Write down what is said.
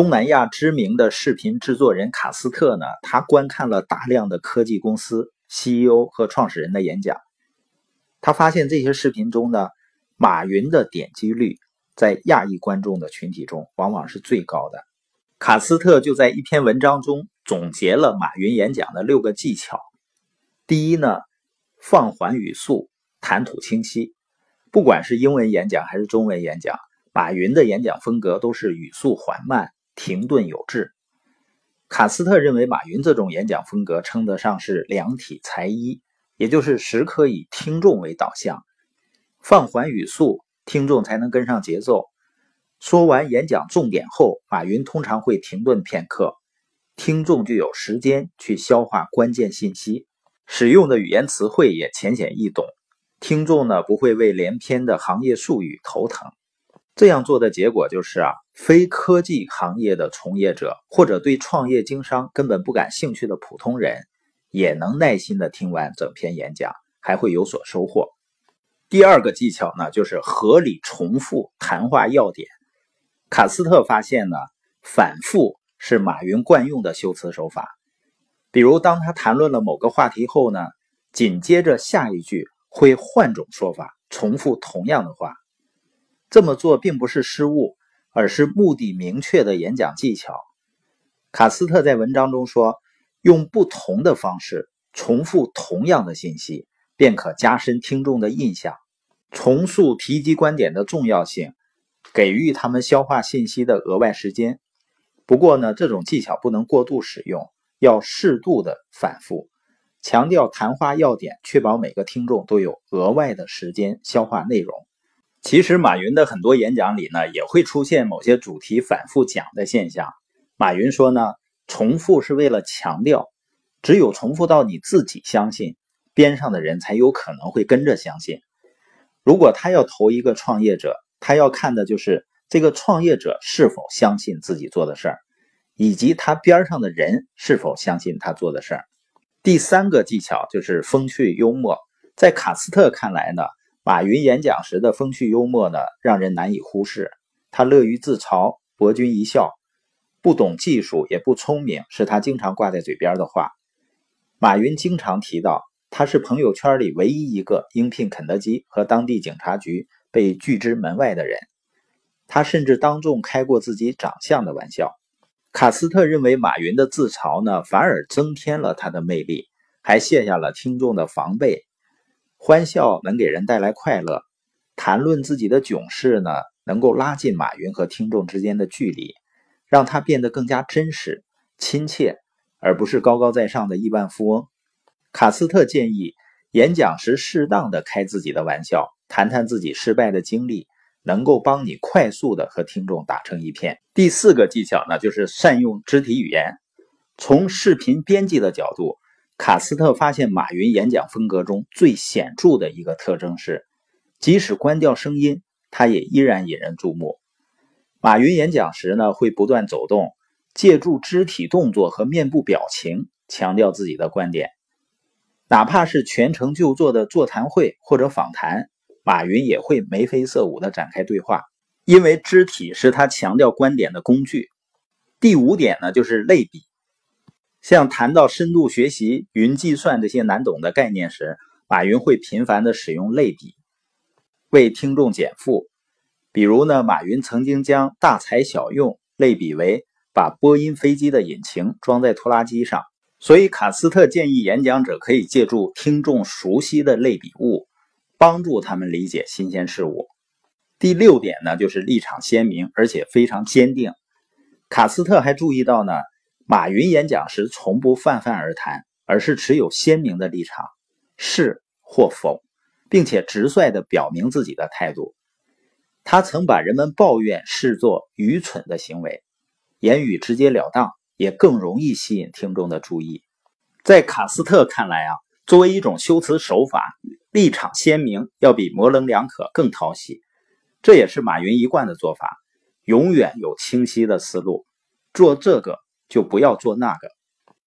东南亚知名的视频制作人卡斯特呢，他观看了大量的科技公司 CEO 和创始人的演讲，他发现这些视频中呢，马云的点击率在亚裔观众的群体中往往是最高的。卡斯特就在一篇文章中总结了马云演讲的六个技巧。第一呢，放缓语速，谈吐清晰。不管是英文演讲还是中文演讲，马云的演讲风格都是语速缓慢。停顿有致。卡斯特认为，马云这种演讲风格称得上是两体裁衣，也就是时刻以听众为导向，放缓语速，听众才能跟上节奏。说完演讲重点后，马云通常会停顿片刻，听众就有时间去消化关键信息，使用的语言词汇也浅显易懂，听众呢不会为连篇的行业术语头疼。这样做的结果就是啊，非科技行业的从业者或者对创业经商根本不感兴趣的普通人，也能耐心的听完整篇演讲，还会有所收获。第二个技巧呢，就是合理重复谈话要点。卡斯特发现呢，反复是马云惯用的修辞手法。比如，当他谈论了某个话题后呢，紧接着下一句会换种说法，重复同样的话。这么做并不是失误，而是目的明确的演讲技巧。卡斯特在文章中说：“用不同的方式重复同样的信息，便可加深听众的印象，重塑提及观点的重要性，给予他们消化信息的额外时间。不过呢，这种技巧不能过度使用，要适度的反复，强调谈话要点，确保每个听众都有额外的时间消化内容。”其实，马云的很多演讲里呢，也会出现某些主题反复讲的现象。马云说呢，重复是为了强调，只有重复到你自己相信，边上的人才有可能会跟着相信。如果他要投一个创业者，他要看的就是这个创业者是否相信自己做的事儿，以及他边上的人是否相信他做的事儿。第三个技巧就是风趣幽默，在卡斯特看来呢。马云演讲时的风趣幽默呢，让人难以忽视。他乐于自嘲，博君一笑，不懂技术也不聪明，是他经常挂在嘴边的话。马云经常提到，他是朋友圈里唯一一个应聘肯德基和当地警察局被拒之门外的人。他甚至当众开过自己长相的玩笑。卡斯特认为，马云的自嘲呢，反而增添了他的魅力，还卸下了听众的防备。欢笑能给人带来快乐，谈论自己的囧事呢，能够拉近马云和听众之间的距离，让他变得更加真实、亲切，而不是高高在上的亿万富翁。卡斯特建议，演讲时适当的开自己的玩笑，谈谈自己失败的经历，能够帮你快速的和听众打成一片。第四个技巧呢，就是善用肢体语言。从视频编辑的角度。卡斯特发现，马云演讲风格中最显著的一个特征是，即使关掉声音，他也依然引人注目。马云演讲时呢，会不断走动，借助肢体动作和面部表情强调自己的观点。哪怕是全程就坐的座谈会或者访谈，马云也会眉飞色舞地展开对话，因为肢体是他强调观点的工具。第五点呢，就是类比。像谈到深度学习、云计算这些难懂的概念时，马云会频繁地使用类比，为听众减负。比如呢，马云曾经将大材小用类比为把波音飞机的引擎装在拖拉机上。所以，卡斯特建议演讲者可以借助听众熟悉的类比物，帮助他们理解新鲜事物。第六点呢，就是立场鲜明而且非常坚定。卡斯特还注意到呢。马云演讲时从不泛泛而谈，而是持有鲜明的立场，是或否，并且直率地表明自己的态度。他曾把人们抱怨视作愚蠢的行为，言语直截了当，也更容易吸引听众的注意。在卡斯特看来啊，作为一种修辞手法，立场鲜明要比模棱两可更讨喜。这也是马云一贯的做法，永远有清晰的思路，做这个。就不要做那个。